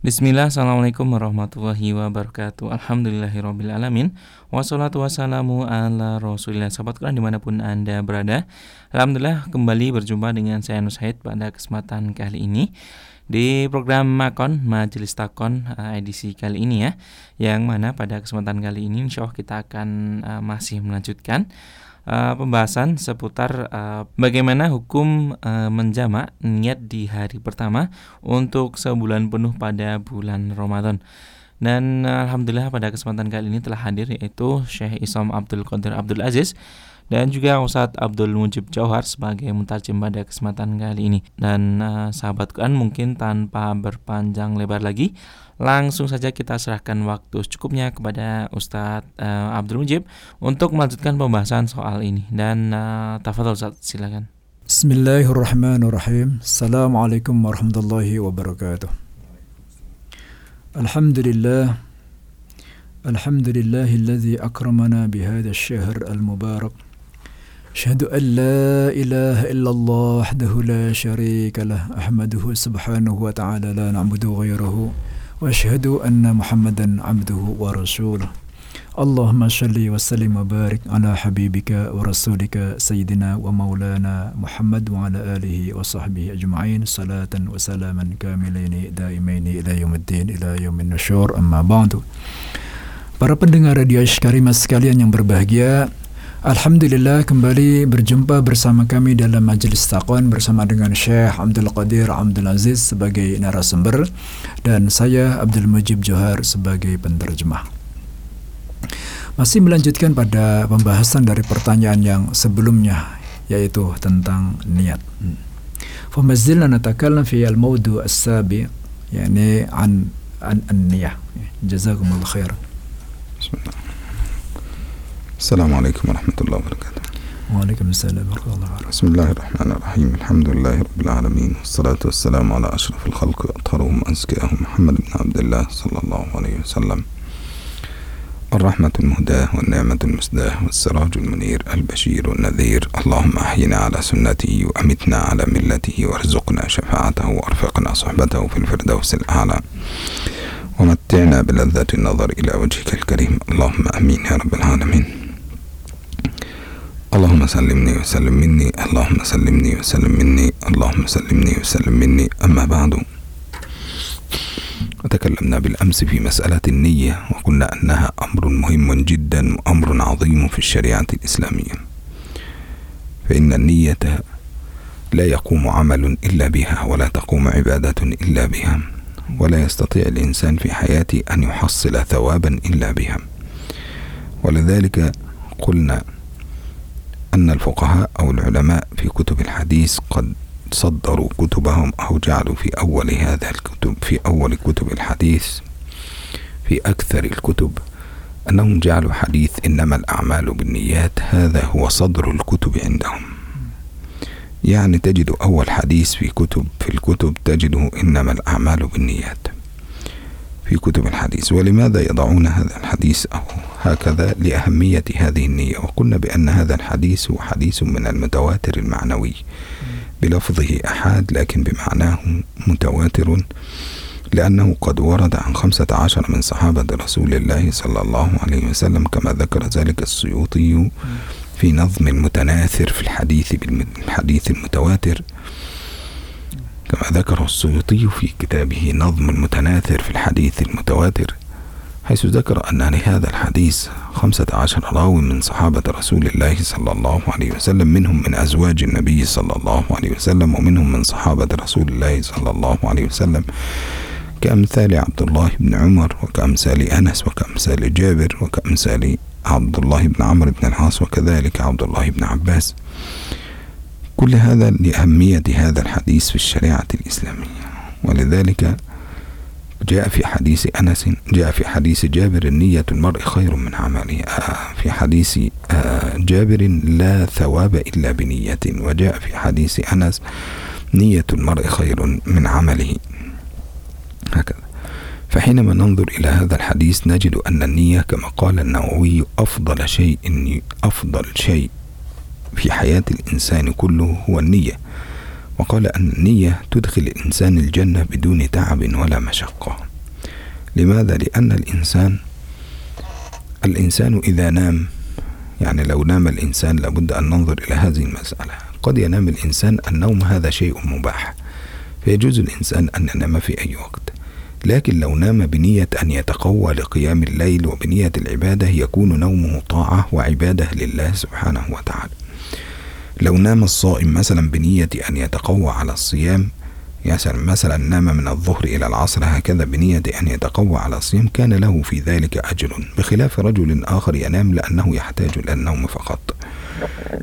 Bismillah, Assalamualaikum warahmatullahi wabarakatuh. Alhamdulillahirrabbilalamin Wassalatu wassalamu ala rasulillah. Sahabat Quran di mana pun Anda berada Alhamdulillah kembali berjumpa dengan saya Nusaid pada kesempatan kali ini Di program Makon, Majelis Takon eh, edisi kali ini ya. Yang mana pada kesempatan kali ini insya Allah kita akan uh, masih melanjutkan uh, pembahasan seputar uh, bagaimana hukum uh, menjamak niat di hari pertama untuk sebulan penuh pada bulan Ramadan. Dan alhamdulillah pada kesempatan kali ini telah hadir yaitu Syekh Isam Abdul Qadir Abdul Aziz dan juga Ustadz Abdul Mujib Jauhar sebagai mutarjem pada kesempatan kali ini. Dan uh, sahabat Quran mungkin tanpa berpanjang lebar lagi, langsung saja kita serahkan waktu secukupnya kepada Ustadz uh, Abdul Mujib untuk melanjutkan pembahasan soal ini. Dan uh, tafadhol Ustadz, silakan. Bismillahirrahmanirrahim. Assalamualaikum warahmatullahi wabarakatuh. Alhamdulillah. Alhamdulillahilladzi akramana bihadha الشهر المبارك أشهد أن لا إله إلا الله وحده لا شريك له أحمده سبحانه وتعالى لا نعبد غيره وأشهد أن محمدا عبده ورسوله اللهم صل وسلم وبارك على حبيبك ورسولك سيدنا ومولانا محمد وعلى آله وصحبه أجمعين صلاة وسلاما كاملين دائمين إلى يوم الدين إلى يوم النشور أما بعد Para pendengar Radio Ashkarima sekalian yang berbahagia, Alhamdulillah kembali berjumpa bersama kami dalam majelis takwan bersama dengan Syekh Abdul Qadir Abdul Aziz sebagai narasumber dan saya Abdul Mujib Johar sebagai penerjemah. Masih melanjutkan pada pembahasan dari pertanyaan yang sebelumnya yaitu tentang niat. فما زلنا نتكلم في الموضوع السابق يعني عن عن النية جزاكم الله خيرا. بسم الله. السلام عليكم ورحمة الله وبركاته. وعليكم السلام ورحمة الله وبركاته. بسم الله الرحمن الرحيم. الحمد لله رب العالمين. والصلاة والسلام على أشرف الخلق وأطهرهم وأزكاهم محمد بن عبد الله صلى الله عليه وسلم. الرحمة المهداة والنعمة المسداة والسراج المنير البشير النذير. اللهم أحينا على سنته وأمتنا على ملته وارزقنا شفاعته وأرفقنا صحبته في الفردوس الأعلى. ومتعنا بلذة النظر إلى وجهك الكريم. اللهم أمين يا رب العالمين. اللهم سلمني وسلم مني اللهم سلمني وسلم مني اللهم سلمني وسلم مني. أما بعد وتكلمنا بالأمس في مسألة النية وقلنا أنها أمر مهم جدا وأمر عظيم في الشريعة الإسلامية. فإن النية لا يقوم عمل إلا بها ولا تقوم عبادة إلا بها ولا يستطيع الإنسان في حياته أن يحصل ثوابا إلا بها. ولذلك قلنا أن الفقهاء أو العلماء في كتب الحديث قد صدروا كتبهم أو جعلوا في أول هذا الكتب في أول كتب الحديث في أكثر الكتب أنهم جعلوا حديث إنما الأعمال بالنيات هذا هو صدر الكتب عندهم. يعني تجد أول حديث في كتب في الكتب تجده إنما الأعمال بالنيات في كتب الحديث. ولماذا يضعون هذا الحديث أو هكذا لأهمية هذه النية. وقلنا بأن هذا الحديث هو حديث من المتواتر المعنوي. بلفظه أحاد لكن بمعناه متواتر لأنه قد ورد عن خمسة عشر من صحابة رسول الله صلى الله عليه وسلم كما ذكر ذلك السيوطي في نظم المتناثر في الحديث بالحديث المتواتر. كما ذكره السيوطي في كتابه نظم المتناثر في الحديث المتواتر. حيث ذكر أن لهذا الحديث خمسة عشر راوي من صحابة رسول الله صلى الله عليه وسلم منهم من أزواج النبي صلى الله عليه وسلم ومنهم من صحابة رسول الله صلى الله عليه وسلم. كأمثال عبد الله بن عمر وكأمثال أنس وكأمثال جابر وكأمثال عبد الله بن عمرو بن العاص وكذلك عبد الله بن عباس. كل هذا لأهمية هذا الحديث في الشريعة الإسلامية. ولذلك جاء في حديث أنس جاء في حديث جابر نية المرء خير من عمله. آه في حديث آه جابر لا ثواب إلا بنية وجاء في حديث أنس نية المرء خير من عمله. هكذا. فحينما ننظر إلى هذا الحديث نجد أن النية كما قال النووي أفضل شيء أفضل شيء في حياة الإنسان كله هو النية. وقال أن النية تدخل الإنسان الجنة بدون تعب ولا مشقة. لماذا؟ لأن الإنسان الإنسان إذا نام يعني لو نام الإنسان لابد أن ننظر إلى هذه المسألة. قد ينام الإنسان النوم هذا شيء مباح. فيجوز الإنسان أن ينام في أي وقت. لكن لو نام بنية أن يتقوى لقيام الليل وبنية العبادة يكون نومه طاعة وعبادة لله سبحانه وتعالى. لو نام الصائم مثلا بنية أن يتقوى على الصيام يعني مثلا نام من الظهر إلى العصر هكذا بنية أن يتقوى على الصيام كان له في ذلك أجر بخلاف رجل آخر ينام لأنه يحتاج إلى النوم فقط.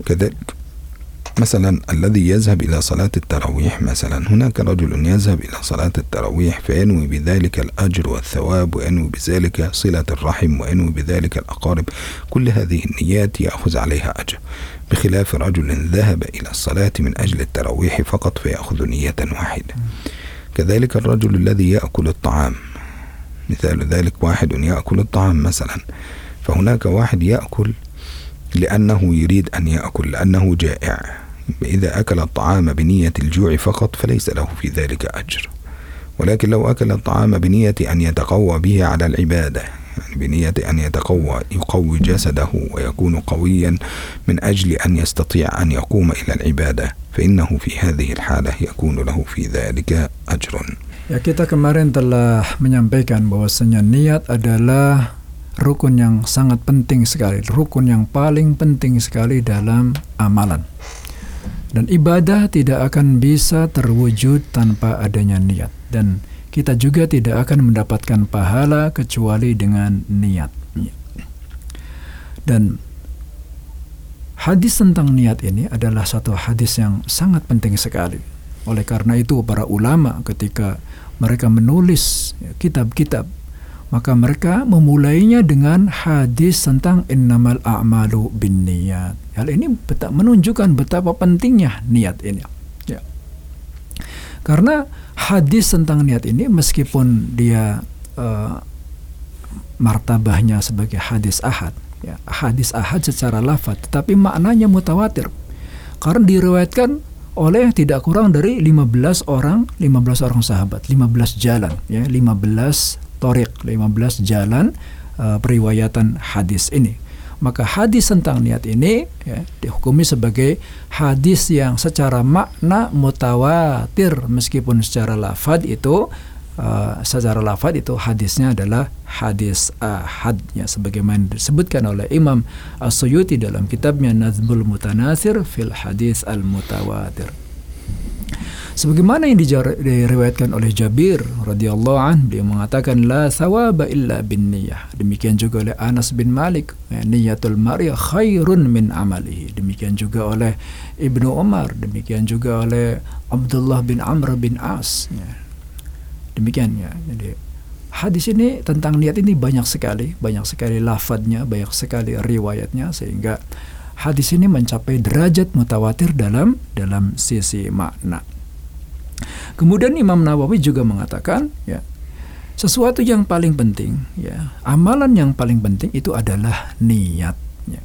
كذلك مثلا الذي يذهب إلى صلاة التراويح مثلا هناك رجل يذهب إلى صلاة التراويح فينوي بذلك الأجر والثواب وينوي بذلك صلة الرحم وينوي بذلك الأقارب كل هذه النيات يأخذ عليها أجر. بخلاف رجل ذهب إلى الصلاة من أجل التراويح فقط فيأخذ نية واحدة. كذلك الرجل الذي يأكل الطعام مثال ذلك واحد يأكل الطعام مثلا فهناك واحد يأكل لأنه يريد أن يأكل لأنه جائع. إذا أكل الطعام بنية الجوع فقط فليس له في ذلك أجر. ولكن لو أكل الطعام بنية أن يتقوى به على العبادة بنية أن يتقوى يقوي جسده ويكون قويا من أجل أن يستطيع أن يقوم إلى العبادة فإنه في هذه الحالة يكون له في ذلك أجر Ya kita kemarin telah menyampaikan bahwasanya niat adalah rukun yang sangat penting sekali, rukun yang paling penting sekali dalam amalan. Dan ibadah tidak akan bisa terwujud tanpa adanya niat. Dan kita juga tidak akan mendapatkan pahala kecuali dengan niat. Dan hadis tentang niat ini adalah satu hadis yang sangat penting sekali. Oleh karena itu para ulama ketika mereka menulis kitab-kitab maka mereka memulainya dengan hadis tentang innamal a'malu bin niat. Hal ini menunjukkan betapa pentingnya niat ini. Karena hadis tentang niat ini meskipun dia uh, martabahnya sebagai hadis ahad, ya, hadis ahad secara lafaz, tetapi maknanya mutawatir. Karena diriwayatkan oleh tidak kurang dari 15 orang, 15 orang sahabat, 15 jalan, ya, 15 torik 15 jalan uh, periwayatan hadis ini maka hadis tentang niat ini ya, dihukumi sebagai hadis yang secara makna mutawatir meskipun secara lafad itu uh, secara lafad itu hadisnya adalah hadis ahad ya sebagaimana disebutkan oleh Imam As-Suyuti dalam kitabnya Nazbul Mutanasir fil Hadis Al-Mutawatir. Sebagaimana yang diriwayatkan oleh Jabir radhiyallahu an dia mengatakan la thawaba illa bin niyah. Demikian juga oleh Anas bin Malik ya, niyatul mar'i khairun min amalihi. Demikian juga oleh Ibnu Umar, demikian juga oleh Abdullah bin Amr bin As ya. Demikian ya. Jadi hadis ini tentang niat ini banyak sekali, banyak sekali lafadznya, banyak sekali riwayatnya sehingga hadis ini mencapai derajat mutawatir dalam dalam sisi makna. Kemudian Imam Nawawi juga mengatakan ya sesuatu yang paling penting ya amalan yang paling penting itu adalah niat ya.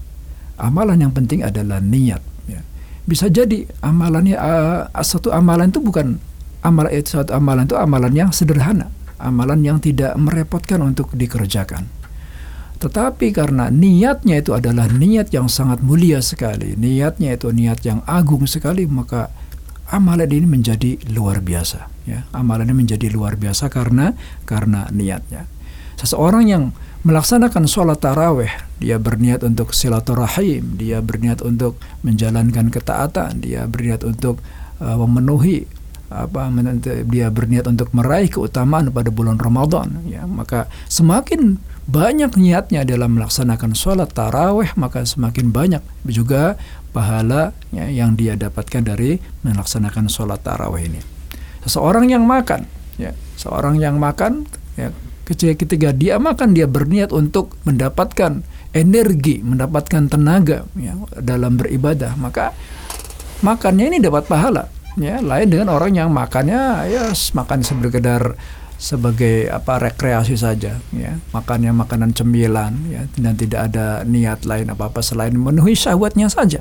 amalan yang penting adalah niat ya. bisa jadi amalannya uh, satu amalan itu bukan amal itu satu amalan itu amalan yang sederhana amalan yang tidak merepotkan untuk dikerjakan tetapi karena niatnya itu adalah niat yang sangat mulia sekali niatnya itu niat yang agung sekali maka amalan ini menjadi luar biasa ya. Amalan ini menjadi luar biasa karena karena niatnya. Seseorang yang melaksanakan sholat taraweh dia berniat untuk silaturahim dia berniat untuk menjalankan ketaatan dia berniat untuk uh, memenuhi apa dia berniat untuk meraih keutamaan pada bulan Ramadan ya. Maka semakin banyak niatnya dalam melaksanakan sholat taraweh maka semakin banyak juga pahala ya, yang dia dapatkan dari melaksanakan sholat taraweh ini. Seseorang yang makan ya seorang yang makan ya ketika dia makan dia berniat untuk mendapatkan energi mendapatkan tenaga ya, dalam beribadah maka makannya ini dapat pahala ya lain dengan orang yang makannya ya makan sekedar sebagai apa rekreasi saja ya makannya makanan cemilan ya dan tidak ada niat lain apa apa selain memenuhi syahwatnya saja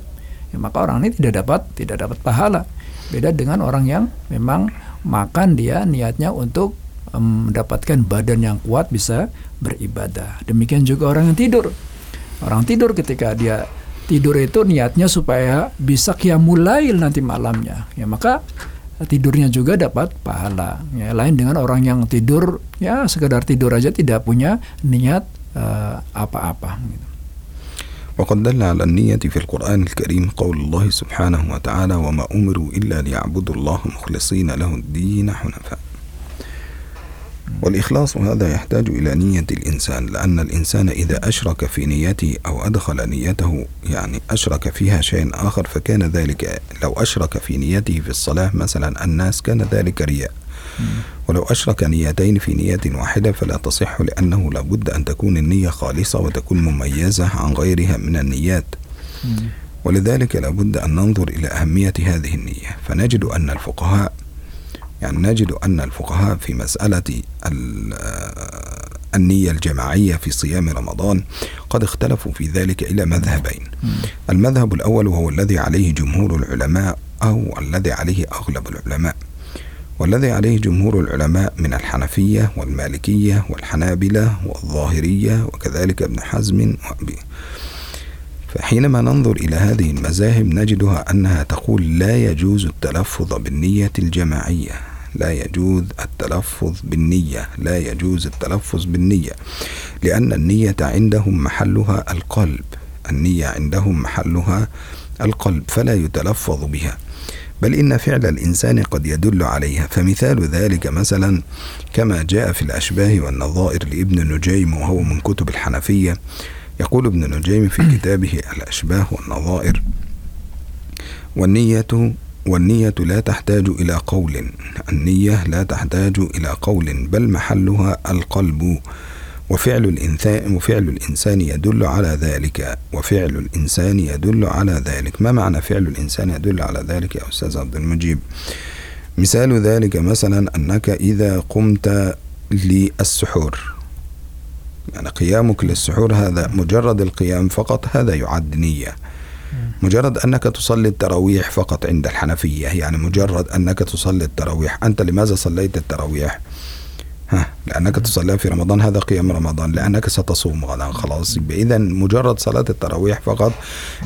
ya maka orang ini tidak dapat tidak dapat pahala beda dengan orang yang memang makan dia niatnya untuk mendapatkan badan yang kuat bisa beribadah. Demikian juga orang yang tidur. Orang tidur ketika dia tidur itu niatnya supaya bisa kiamulail nanti malamnya. Ya maka tidurnya juga dapat pahala. Ya lain dengan orang yang tidur ya sekedar tidur aja tidak punya niat uh, apa-apa gitu. وقد دل على النية في القرآن الكريم قول الله سبحانه وتعالى وما أمروا إلا ليعبدوا الله مخلصين له الدين حنفاء. والإخلاص هذا يحتاج إلى نية الإنسان لأن الإنسان إذا أشرك في نيته أو أدخل نيته يعني أشرك فيها شيء آخر فكان ذلك لو أشرك في نيته في الصلاة مثلا الناس كان ذلك رياء. ولو أشرك نيتين في نية واحدة فلا تصح لأنه لابد أن تكون النية خالصة وتكون مميزة عن غيرها من النيات. ولذلك لابد أن ننظر إلى أهمية هذه النية. فنجد أن الفقهاء يعني نجد أن الفقهاء في مسألة النية الجماعية في صيام رمضان قد اختلفوا في ذلك إلى مذهبين. المذهب الأول وهو الذي عليه جمهور العلماء أو الذي عليه أغلب العلماء. والذي عليه جمهور العلماء من الحنفية والمالكية والحنابلة والظاهرية وكذلك ابن حزم وأبي. فحينما ننظر إلى هذه المذاهب نجدها أنها تقول لا يجوز التلفظ بالنية الجماعية. لا يجوز التلفظ بالنية. لا يجوز التلفظ بالنية. لأن النية عندهم محلها القلب. النية عندهم محلها القلب. فلا يتلفظ بها. بل إن فعل الإنسان قد يدل عليها. فمثال ذلك مثلا كما جاء في الأشباه والنظائر لابن نجيم وهو من كتب الحنفية. يقول ابن نجيم في كتابه الأشباه والنظائر والنية والنية لا تحتاج إلى قول النية لا تحتاج إلى قول بل محلها القلب وفعل الإنسان وفعل الإنسان يدل على ذلك. وفعل الإنسان يدل على ذلك. ما معنى فعل الإنسان يدل على ذلك يا أستاذ عبد المجيب؟ مثال ذلك مثلا أنك إذا قمت للسحور. يعني قيامك للسحور هذا مجرد القيام فقط هذا يعد نية. مجرد أنك تصلي التراويح فقط عند الحنفية. يعني مجرد أنك تصلي التراويح. أنت لماذا صليت التراويح؟ ها لأنك تصليها في رمضان هذا قيام رمضان لأنك ستصوم غدا خلاص. إذا مجرد صلاة التراويح فقط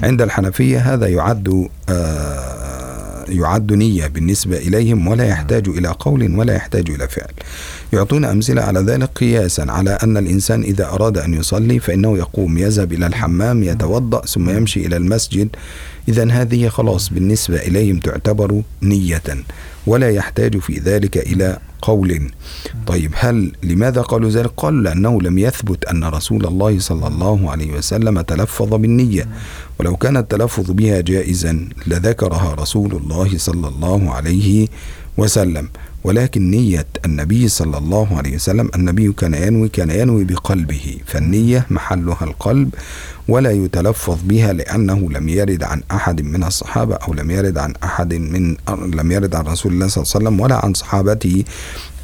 عند الحنفية هذا يعد آه يعد نية بالنسبة إليهم ولا يحتاج إلى قول ولا يحتاج إلى فعل. يعطون أمثلة على ذلك قياسا على أن الإنسان إذا أراد أن يصلي فإنه يقوم يذهب إلى الحمام يتوضأ ثم يمشي إلى المسجد. إذا هذه خلاص بالنسبة إليهم تعتبر نية ولا يحتاج في ذلك إلى قول. طيب هل لماذا قالوا ذلك؟ قالوا لأنه لم يثبت أن رسول الله صلى الله عليه وسلم تلفظ بالنية. ولو كان التلفظ بها جائزا لذكرها رسول الله صلى الله عليه وسلم. ولكن نية النبي صلى الله عليه وسلم النبي كان ينوي كان ينوي بقلبه. فالنية محلها القلب. ولا يتلفظ بها لأنه لم يرد عن أحد من الصحابة أو لم يرد عن أحد من لم يرد عن رسول الله صلى الله عليه وسلم ولا عن صحابته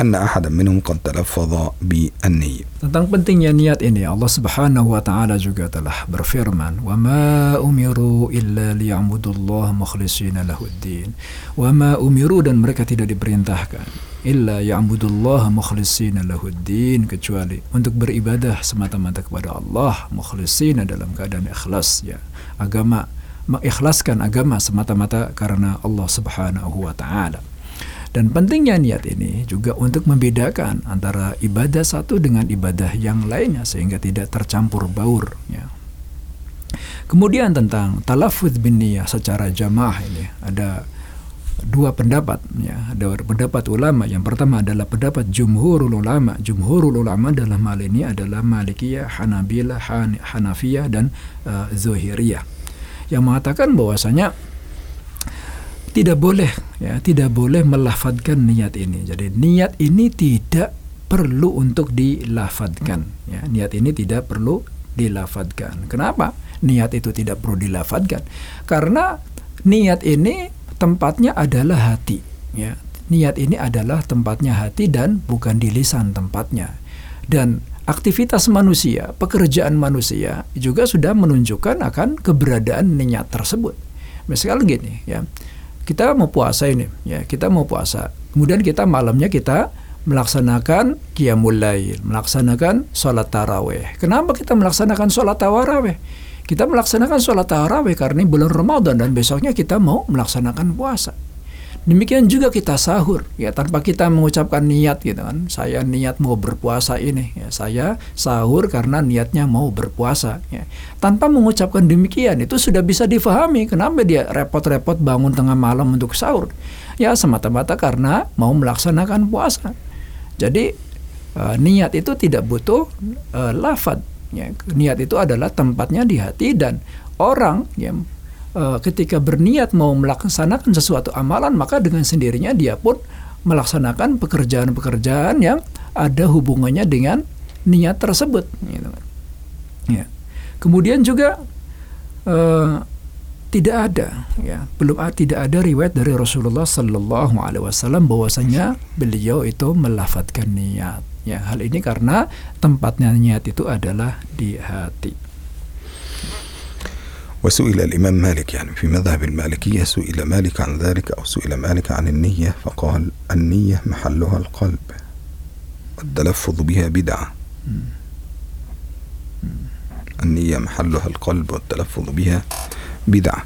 أن أحدا منهم قد تلفظ بالنية. Tentang pentingnya niat ini Allah Subhanahu wa taala juga telah berfirman, "Wa ma umiru illa liya'budullah mukhlishina lahuddin." Wa ma umiru dan mereka tidak diperintahkan illa ya'budullah mukhlishina lahuddin kecuali untuk beribadah semata-mata kepada Allah mukhlishina dalam keadaan ikhlas ya. Agama mengikhlaskan agama semata-mata karena Allah Subhanahu wa taala. Dan pentingnya niat ini juga untuk membedakan antara ibadah satu dengan ibadah yang lainnya sehingga tidak tercampur baur. Ya. Kemudian tentang talafud bin niyah secara jamaah ini ada dua pendapat ya. Ada pendapat ulama. Yang pertama adalah pendapat jumhurul ulama. Jumhurul ulama dalam hal ini adalah malikiyah hanabilah Han, hanafiyah dan uh, zuhiriyah yang mengatakan bahwasanya tidak boleh ya tidak boleh melafadkan niat ini. Jadi niat ini tidak perlu untuk dilafadkan ya. Niat ini tidak perlu dilafadkan kenapa? Niat itu tidak perlu dilafadkan karena niat ini tempatnya adalah hati ya. Niat ini adalah tempatnya hati dan bukan di lisan tempatnya. Dan aktivitas manusia pekerjaan manusia juga sudah menunjukkan akan keberadaan niat tersebut. Misalnya gini ya. Kita mau puasa ini ya. Kita mau puasa. Kemudian kita malamnya kita melaksanakan qiyamul lail, melaksanakan sholat tarawih. Kenapa kita melaksanakan sholat tarawih? Kita melaksanakan sholat tarawih karena bulan Ramadan dan besoknya kita mau melaksanakan puasa. Demikian juga kita sahur ya tanpa kita mengucapkan niat gitu kan. Saya niat mau berpuasa ini ya. Saya sahur karena niatnya mau berpuasa ya. Tanpa mengucapkan demikian itu sudah bisa difahami kenapa dia repot-repot bangun tengah malam untuk sahur. Ya semata-mata karena mau melaksanakan puasa. Jadi uh, niat itu tidak butuh uh, lafad ya. Niat itu adalah tempatnya di hati dan orang uh, ketika berniat mau melaksanakan sesuatu amalan maka dengan sendirinya dia pun melaksanakan pekerjaan-pekerjaan yang ada hubungannya dengan niat tersebut gitu. ya kemudian juga uh, tidak ada ya belum tidak ada riwayat dari Rasulullah Sallallahu Alaihi Wasallam bahwasanya beliau itu melafatkan niat ya hal ini karena tempatnya niat itu adalah di hati وسئل الإمام مالك يعني في مذهب المالكية سئل مالك عن ذلك أو سئل مالك عن النية فقال النية محلها القلب والتلفظ بها بدعة النية محلها القلب والتلفظ بها بدعة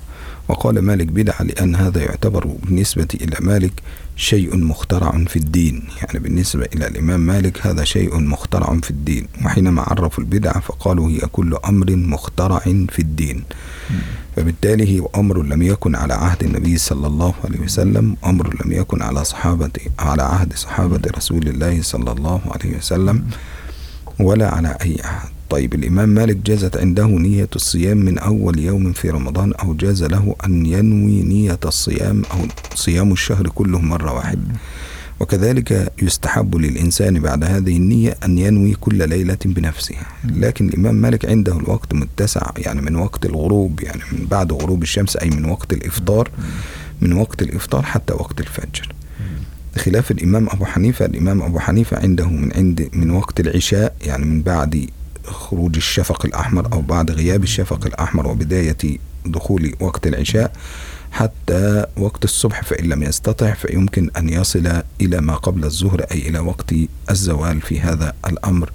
وقال مالك بدعة لأن هذا يعتبر بالنسبة إلى مالك شيء مخترع في الدين. يعني بالنسبة إلى الإمام مالك هذا شيء مخترع في الدين. وحينما عرفوا البدعة فقالوا هي كل أمر مخترع في الدين. فبالتالي هو أمر لم يكن على عهد النبي صلى الله عليه وسلم أمر لم يكن على صحابة على عهد صحابة رسول الله صلى الله عليه وسلم ولا على أي عهد. طيب الإمام مالك جازت عنده نية الصيام من أول يوم في رمضان أو جاز له أن ينوي نية الصيام أو صيام الشهر كله مرة واحدة وكذلك يستحب للإنسان بعد هذه النية أن ينوي كل ليلة بنفسها لكن الإمام مالك عنده الوقت متسع يعني من وقت الغروب يعني من بعد غروب الشمس أي من وقت الإفطار من وقت الإفطار حتى وقت الفجر. خلاف الإمام أبو حنيفة الإمام أبو حنيفة عنده من عند من وقت العشاء يعني من بعد خروج الشفق الأحمر أو بعد غياب الشفق الأحمر وبداية دخول وقت العشاء حتى وقت الصبح فإن لم يستطع فيمكن أن يصل إلى ما قبل الظهر أي إلى وقت الزوال في هذا الأمر.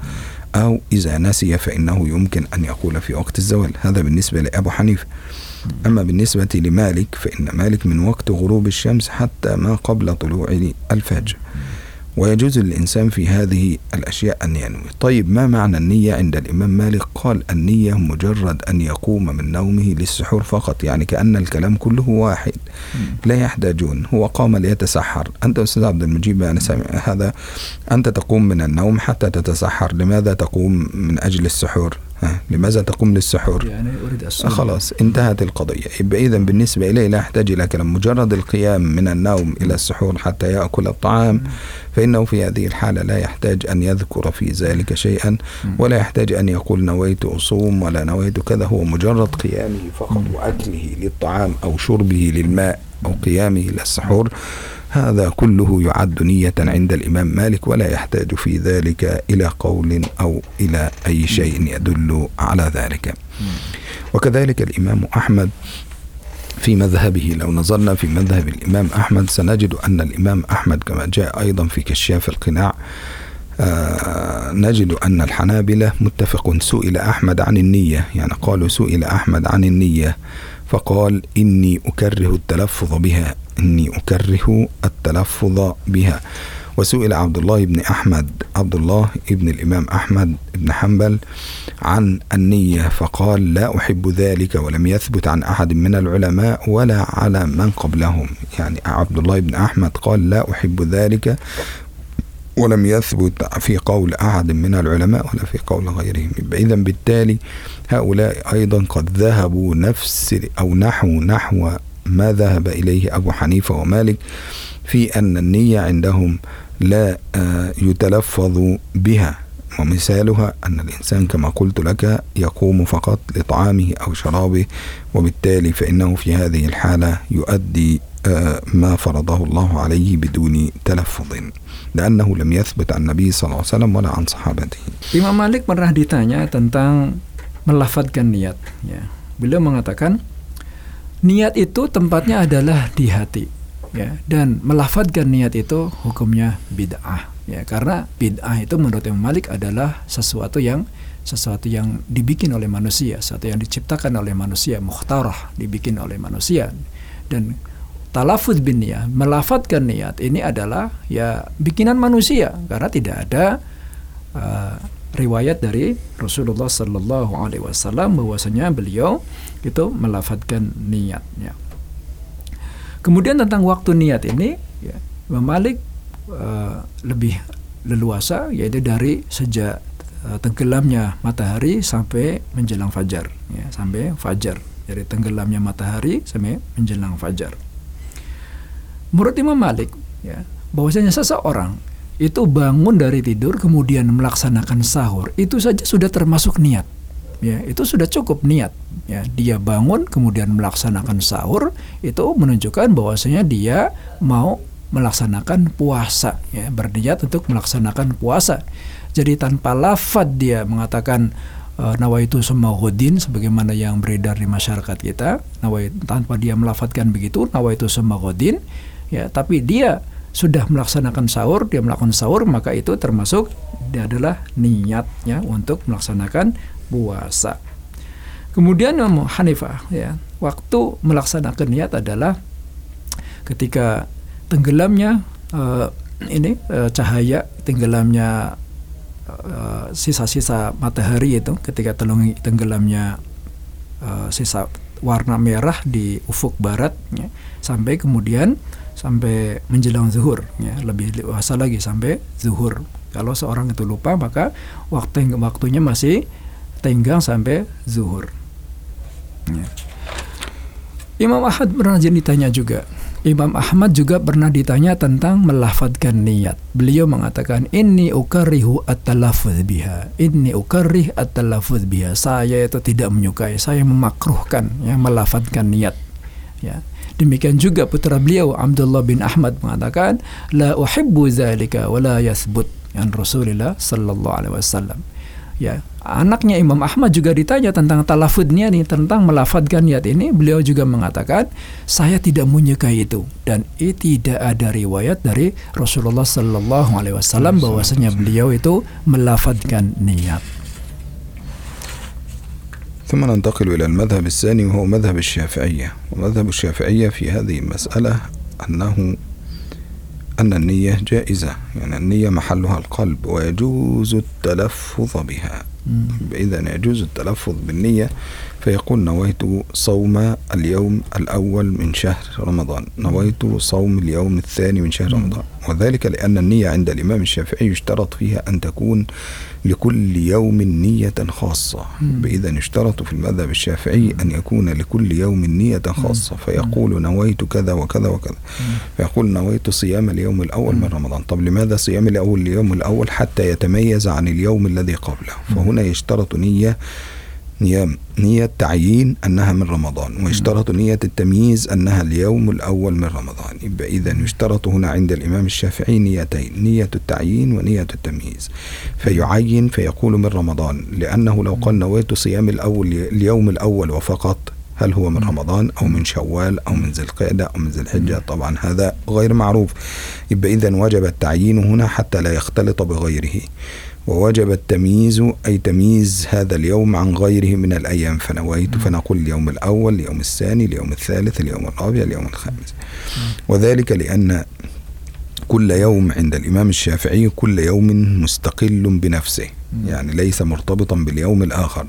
أو إذا نسي فإنه يمكن أن يقول في وقت الزوال. هذا بالنسبة لأبو حنيفة. أما بالنسبة لمالك فإن مالك من وقت غروب الشمس حتى ما قبل طلوع الفجر. ويجوز للإنسان في هذه الأشياء أن ينوي. طيب ما معنى النية عند الإمام مالك؟ قال النية مجرد أن يقوم من نومه للسحور فقط يعني كأن الكلام كله واحد لا يحتاجون. هو قام ليتسحر. أنت أستاذ عبد المجيب سامع هذا أنت تقوم من النوم حتى تتسحر. لماذا تقوم من أجل السحور؟ لماذا تقوم للسحور؟ يعني أريد السحور. خلاص انتهت القضية. يبقى إذا بالنسبة إليه لا يحتاج إلى كلام. مجرد القيام من النوم إلى السحور حتى يأكل الطعام فإنه في هذه الحالة لا يحتاج أن يذكر في ذلك شيئا ولا يحتاج أن يقول نويت أصوم ولا نويت كذا. هو مجرد قيامه فقط وأكله للطعام أو شربه للماء أو قيامه إلى السحور هذا كله يعد نية عند الإمام مالك ولا يحتاج في ذلك إلى قول أو إلى أي شيء يدل على ذلك. وكذلك الإمام أحمد في مذهبه لو نظرنا في مذهب الإمام أحمد سنجد أن الإمام أحمد كما جاء أيضا في كشاف القناع آه نجد أن الحنابلة متفق سئل أحمد عن النية يعني قالوا سئل أحمد عن النية. فقال إني أكره التلفظ بها إني أكره التلفظ بها. وسئل عبد الله بن أحمد عبد الله ابن الإمام أحمد بن حنبل عن النية فقال لا أحب ذلك ولم يثبت عن أحد من العلماء ولا على من قبلهم. يعني عبد الله بن أحمد قال لا أحب ذلك ولم يثبت في قول أحد من العلماء ولا في قول غيرهم. إذا بالتالي هؤلاء أيضا قد ذهبوا نفس أو نحو نحو ما ذهب إليه أبو حنيفة ومالك في أن النية عندهم لا يتلفظ بها. ومثالها أن الإنسان كما قلت لك يقوم فقط لطعامه أو شرابه وبالتالي فإنه في هذه الحالة يؤدي ما فرضه الله عليه بدون تلفظ. لأنه لم يثبت عن النبي صلى الله عليه وسلم ولا عن صحابته Imam Malik pernah ditanya tentang melafadkan niat ya. Beliau mengatakan niat itu tempatnya adalah di hati ya dan melafadkan niat itu hukumnya bid'ah ya karena bid'ah itu menurut Imam Malik adalah sesuatu yang sesuatu yang dibikin oleh manusia, sesuatu yang diciptakan oleh manusia, mukhtarah, dibikin oleh manusia. Dan talafud bin niat, melafatkan niat ini adalah ya bikinan manusia karena tidak ada uh, riwayat dari Rasulullah Sallallahu Alaihi Wasallam bahwasanya beliau itu melafatkan niatnya. Kemudian tentang waktu niat ini, ya, Malik uh, lebih leluasa yaitu dari sejak uh, tenggelamnya matahari sampai menjelang fajar, ya, sampai fajar dari tenggelamnya matahari sampai menjelang fajar. Menurut Imam Malik, ya, bahwasanya seseorang itu bangun dari tidur kemudian melaksanakan sahur itu saja sudah termasuk niat. Ya itu sudah cukup niat. Ya dia bangun kemudian melaksanakan sahur itu menunjukkan bahwasanya dia mau melaksanakan puasa ya berniat untuk melaksanakan puasa. Jadi tanpa lafad dia mengatakan uh, nawaitu godin sebagaimana yang beredar di masyarakat kita nawai tanpa dia melafatkan begitu nawaitu godin ya tapi dia sudah melaksanakan sahur dia melakukan sahur maka itu termasuk dia adalah niatnya untuk melaksanakan puasa. Kemudian Hanifah ya waktu melaksanakan niat adalah ketika tenggelamnya uh, ini uh, cahaya tenggelamnya eh, sisa-sisa uh, matahari itu ketika telung tenggelamnya uh, sisa warna merah di ufuk barat ya, sampai kemudian sampai menjelang zuhur ya lebih dewasa lagi sampai zuhur kalau seorang itu lupa maka waktu waktunya masih tenggang sampai zuhur ya. Imam Ahmad pernah ditanya juga Imam Ahmad juga pernah ditanya tentang melafadkan niat. Beliau mengatakan, Inni ukarihu at-talafuz biha. Inni ukarih at-talafuz biha. Saya itu tidak menyukai, saya memakruhkan ya melafadkan niat. Ya. Demikian juga putra beliau Abdullah bin Ahmad mengatakan, la uhibbu zalika wa la yathbut yang Rasulullah sallallahu alaihi wasallam. Ya, anaknya Imam Ahmad juga ditanya tentang talafudnya nih, tentang melafadkan niat ini, beliau juga mengatakan, saya tidak menyukai itu dan itu tidak ada riwayat dari Rasulullah sallallahu alaihi wasallam bahwasanya beliau itu melafadkan niat. ثم ننتقل إلى المذهب الثاني وهو مذهب الشافعية. ومذهب الشافعية في هذه المسألة أنه أن النية جائزة يعني النية محلها القلب ويجوز التلفظ بها. إذا يجوز التلفظ بالنية فيقول نويت صوم اليوم الأول من شهر رمضان. نويت صوم اليوم الثاني من شهر رمضان. وذلك لأن النية عند الإمام الشافعي يشترط فيها أن تكون لكل يوم نية خاصة. إذا يشترط في المذهب الشافعي أن يكون لكل يوم نية خاصة. فيقول نويت كذا وكذا وكذا. فيقول نويت صيام اليوم الأول من رمضان. طب لماذا صيام الأول اليوم الأول حتى يتميز عن اليوم الذي قبله؟ فهنا يشترط نية نية, نية تعيين أنها من رمضان ويشترط نية التمييز أنها اليوم الأول من رمضان. يبقى إذا يشترط هنا عند الإمام الشافعي نيتين نية التعيين ونية التمييز. فيعين فيقول من رمضان لأنه لو قال نويت صيام الأول اليوم الأول وفقط هل هو من رمضان أو من شوال أو من ذي القعدة أو من ذي الحجة؟ طبعا هذا غير معروف. يبقى إذا وجب التعيين هنا حتى لا يختلط بغيره. ووجب التمييز أي تمييز هذا اليوم عن غيره من الأيام. فنويت فنقول اليوم الأول اليوم الثاني اليوم الثالث اليوم الرابع اليوم الخامس. وذلك لأن كل يوم عند الإمام الشافعي كل يوم مستقل بنفسه. يعني ليس مرتبطا باليوم الآخر.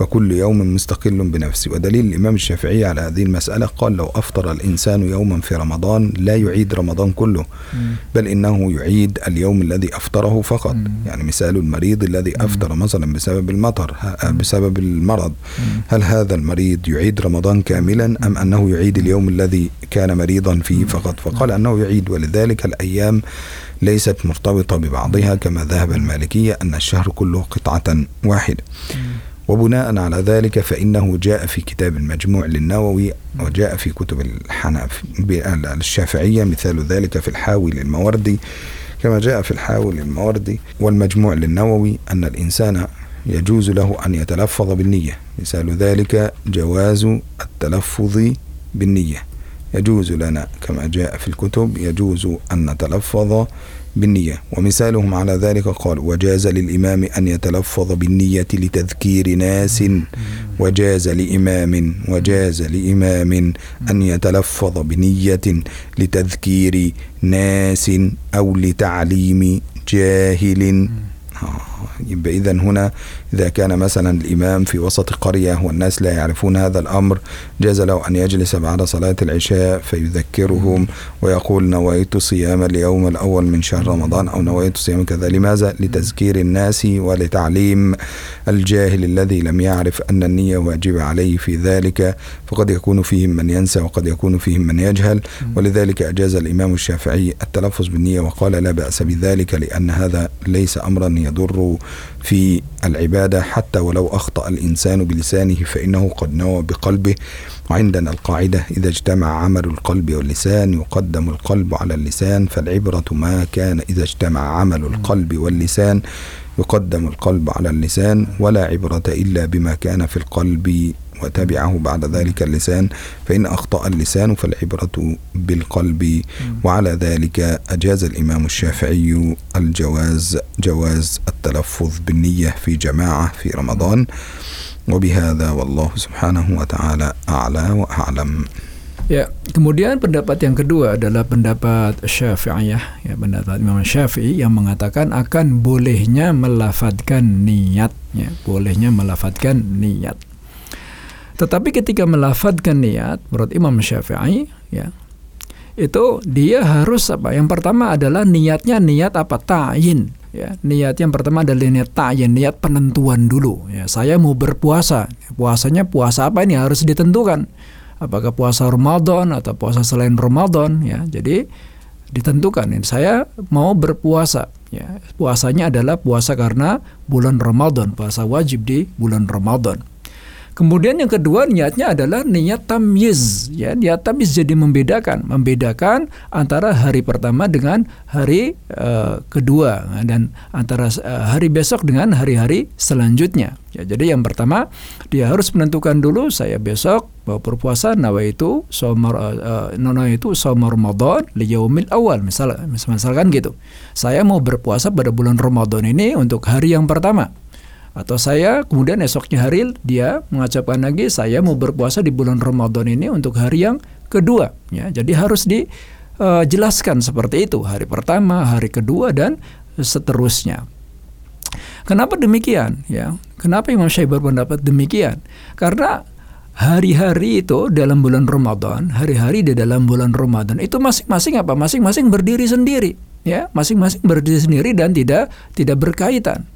فكل يوم مستقل بنفسه ودليل الإمام الشافعي على هذه المسألة قال لو أفطر الإنسان يوما في رمضان لا يعيد رمضان كله بل إنه يعيد اليوم الذي أفطره فقط. يعني مثال المريض الذي أفطر مثلا بسبب المطر بسبب المرض. هل هذا المريض يعيد رمضان كاملا أم أنه يعيد اليوم الذي كان مريضا فيه فقط؟ فقال أنه يعيد. ولذلك الأيام ليست مرتبطة ببعضها كما ذهب المالكية أن الشهر كله قطعة واحدة. وبناء على ذلك فإنه جاء في كتاب المجموع للنووي وجاء في كتب الحنف الشافعية مثال ذلك في الحاوي للموردي كما جاء في الحاوي للموردي والمجموع للنووي أن الإنسان يجوز له أن يتلفظ بالنية. مثال ذلك جواز التلفظ بالنية. يجوز لنا كما جاء في الكتب يجوز أن نتلفظ بالنية. ومثالهم على ذلك قال وجاز للإمام أن يتلفظ بالنية لتذكير ناس. وجاز لإمام وجاز لإمام أن يتلفظ بنية لتذكير ناس أو لتعليم جاهل. يبقى إذا هنا إذا كان مثلا الإمام في وسط قرية والناس لا يعرفون هذا الأمر جاز له أن يجلس بعد صلاة العشاء فيذكرهم ويقول نويت صيام اليوم الأول من شهر رمضان أو نويت صيام كذا لماذا؟ لتذكير الناس ولتعليم الجاهل الذي لم يعرف أن النية واجبة عليه في ذلك. فقد يكون فيهم من ينسى وقد يكون فيهم من يجهل. ولذلك أجاز الإمام الشافعي التلفظ بالنية وقال لا بأس بذلك لأن هذا ليس أمرا يضر في العبادة حتى ولو أخطأ الإنسان بلسانه فإنه قد نوى بقلبه. وعندنا القاعدة إذا اجتمع عمل القلب واللسان يقدم القلب على اللسان فالعبرة ما كان إذا اجتمع عمل القلب واللسان يقدم القلب على اللسان ولا عبرة إلا بما كان في القلب وتبعه بعد ذلك اللسان فإن أخطأ اللسان فالعبرة بالقلب. وعلى ذلك أجاز الإمام الشافعي الجواز جواز التلفظ بالنية في جماعة في رمضان. وبهذا والله سبحانه وتعالى أعلى وأعلم. Ya, kemudian pendapat yang kedua adalah pendapat Syafi'iyah, ya pendapat Imam Syafi'i yang mengatakan akan bolehnya melafadkan niat, ya, bolehnya melafadkan niat. Tetapi ketika melafadkan niat, menurut Imam Syafi'i, ya, itu dia harus apa? Yang pertama adalah niatnya niat apa? Ta'yin. Ya, niat yang pertama adalah niat ta'yin, niat penentuan dulu. Ya, saya mau berpuasa. Puasanya puasa apa ini harus ditentukan apakah puasa Ramadan atau puasa selain Ramadan ya. Jadi ditentukan ini saya mau berpuasa ya. Puasanya adalah puasa karena bulan Ramadan, puasa wajib di bulan Ramadan. Kemudian yang kedua niatnya adalah niat tamyiz ya. Niat tamyiz jadi membedakan. Membedakan antara hari pertama dengan hari uh, kedua dan antara uh, hari besok dengan hari-hari selanjutnya. Ya jadi yang pertama dia harus menentukan dulu saya besok mau berpuasa nawa itu somar uh, nawa itu somar Ramadan liyaumil awal misal misalkan gitu. Saya mau berpuasa pada bulan Ramadan ini untuk hari yang pertama atau saya kemudian esoknya hari dia mengucapkan lagi saya mau berpuasa di bulan Ramadan ini untuk hari yang kedua. Ya jadi harus dijelaskan uh, seperti itu hari pertama hari kedua dan seterusnya. Kenapa demikian? Ya kenapa Imam Syafi'i berpendapat demikian? Karena hari-hari itu dalam bulan Ramadan hari-hari di dalam bulan Ramadan itu masing-masing apa? Masing-masing berdiri sendiri. Ya masing-masing berdiri sendiri dan tidak tidak berkaitan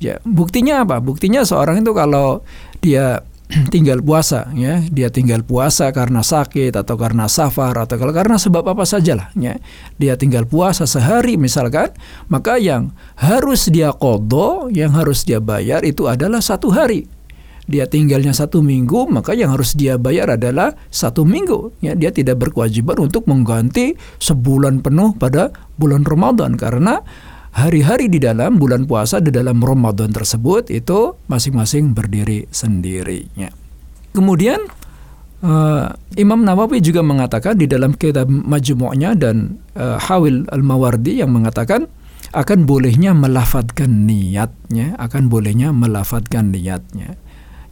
Ya, buktinya apa? Buktinya seorang itu kalau dia tinggal puasa ya, dia tinggal puasa karena sakit atau karena safar atau kalau karena sebab apa sajalah ya. Dia tinggal puasa sehari misalkan, maka yang harus dia kodo, yang harus dia bayar itu adalah satu hari. Dia tinggalnya satu minggu, maka yang harus dia bayar adalah satu minggu. Ya, dia tidak berkewajiban untuk mengganti sebulan penuh pada bulan Ramadan karena hari-hari di dalam bulan puasa di dalam Ramadan tersebut itu masing-masing berdiri sendirinya. Kemudian uh, Imam Nawawi juga mengatakan di dalam kitab Majmu'nya dan uh, Hawil Al-Mawardi yang mengatakan akan bolehnya melafadkan niatnya, akan bolehnya melafadkan niatnya.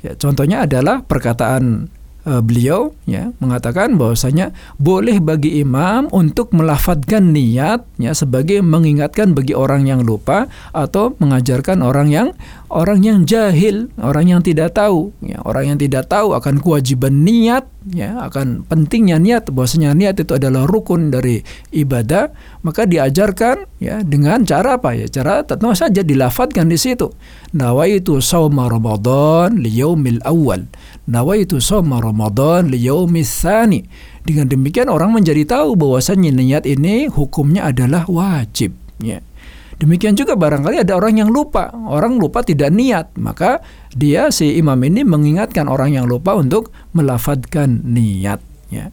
Ya, contohnya adalah perkataan uh, beliau ya mengatakan bahwasanya boleh bagi imam untuk melafadkan niat ya sebagai mengingatkan bagi orang yang lupa atau mengajarkan orang yang orang yang jahil, orang yang tidak tahu ya, orang yang tidak tahu akan kewajiban niat ya, akan pentingnya niat bahwasanya niat itu adalah rukun dari ibadah, maka diajarkan ya dengan cara apa ya? Cara tentu saja dilafadkan di situ. Nawaitu shauma Ramadan liyaumil awal nawaitu soma Ramadan liyaumis tsani. Dengan demikian orang menjadi tahu bahwasanya niat ini hukumnya adalah wajib, ya. Demikian juga barangkali ada orang yang lupa, orang lupa tidak niat, maka dia si imam ini mengingatkan orang yang lupa untuk melafadkan niat, ya.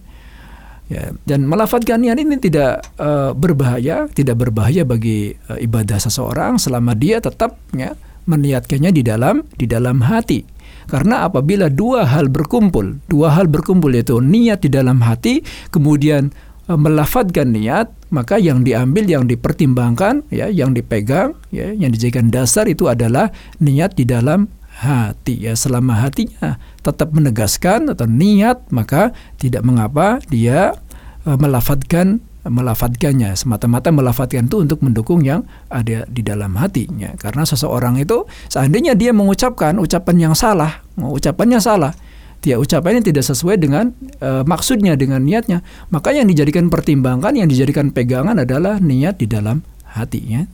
Ya, dan melafadkan niat ini tidak uh, berbahaya, tidak berbahaya bagi uh, ibadah seseorang selama dia tetap ya meniatkannya di dalam di dalam hati. Karena apabila dua hal berkumpul, dua hal berkumpul yaitu niat di dalam hati, kemudian uh, melafadkan niat, maka yang diambil, yang dipertimbangkan, ya, yang dipegang, ya, yang dijadikan dasar itu adalah niat di dalam hati. Ya, selama hatinya tetap menegaskan atau niat, maka tidak mengapa dia uh, melafadkan melafadkannya semata-mata melafadkan itu untuk mendukung yang ada di dalam hatinya. Karena seseorang itu seandainya dia mengucapkan ucapan yang salah ucapannya salah dia ucapannya tidak sesuai dengan e, maksudnya dengan niatnya maka yang dijadikan pertimbangan yang dijadikan pegangan adalah niat di dalam hatinya.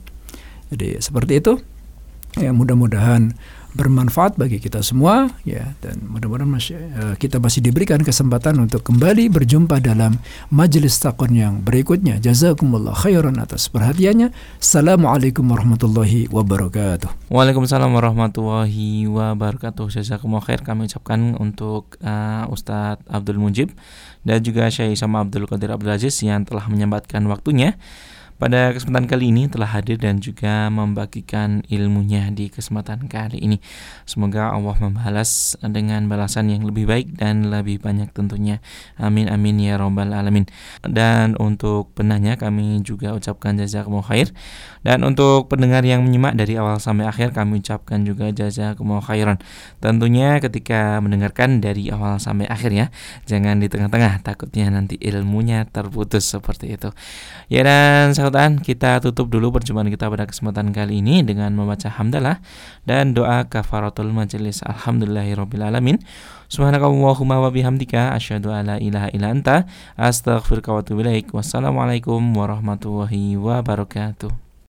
Jadi seperti itu. Ya mudah-mudahan bermanfaat bagi kita semua ya. Dan mudah-mudahan masih, uh, kita masih diberikan kesempatan untuk kembali berjumpa dalam majelis takon yang berikutnya. Jazakumullah khairan atas perhatiannya. Assalamualaikum warahmatullahi wabarakatuh. Waalaikumsalam warahmatullahi wabarakatuh. Jazakumullah khair kami ucapkan untuk uh, Ustadz Abdul Mujib dan juga Syekh Sama Abdul Qadir Abdul Aziz yang telah menyempatkan waktunya pada kesempatan kali ini telah hadir dan juga membagikan ilmunya di kesempatan kali ini. Semoga Allah membalas dengan balasan yang lebih baik dan lebih banyak tentunya. Amin amin ya robbal alamin. Dan untuk penanya kami juga ucapkan jazakumullah khair. Dan untuk pendengar yang menyimak dari awal sampai akhir kami ucapkan juga jazakumullah khairan. Tentunya ketika mendengarkan dari awal sampai akhir ya, jangan di tengah-tengah takutnya nanti ilmunya terputus seperti itu. Ya dan sahabat Sultan, kita tutup dulu perjumpaan kita pada kesempatan kali ini dengan membaca hamdalah dan doa kafaratul majelis. Alhamdulillahirabbil Subhanakallahumma wa bihamdika asyhadu alla ilaha illa anta astaghfiruka wa atubu ilaik. Wassalamualaikum warahmatullahi wabarakatuh.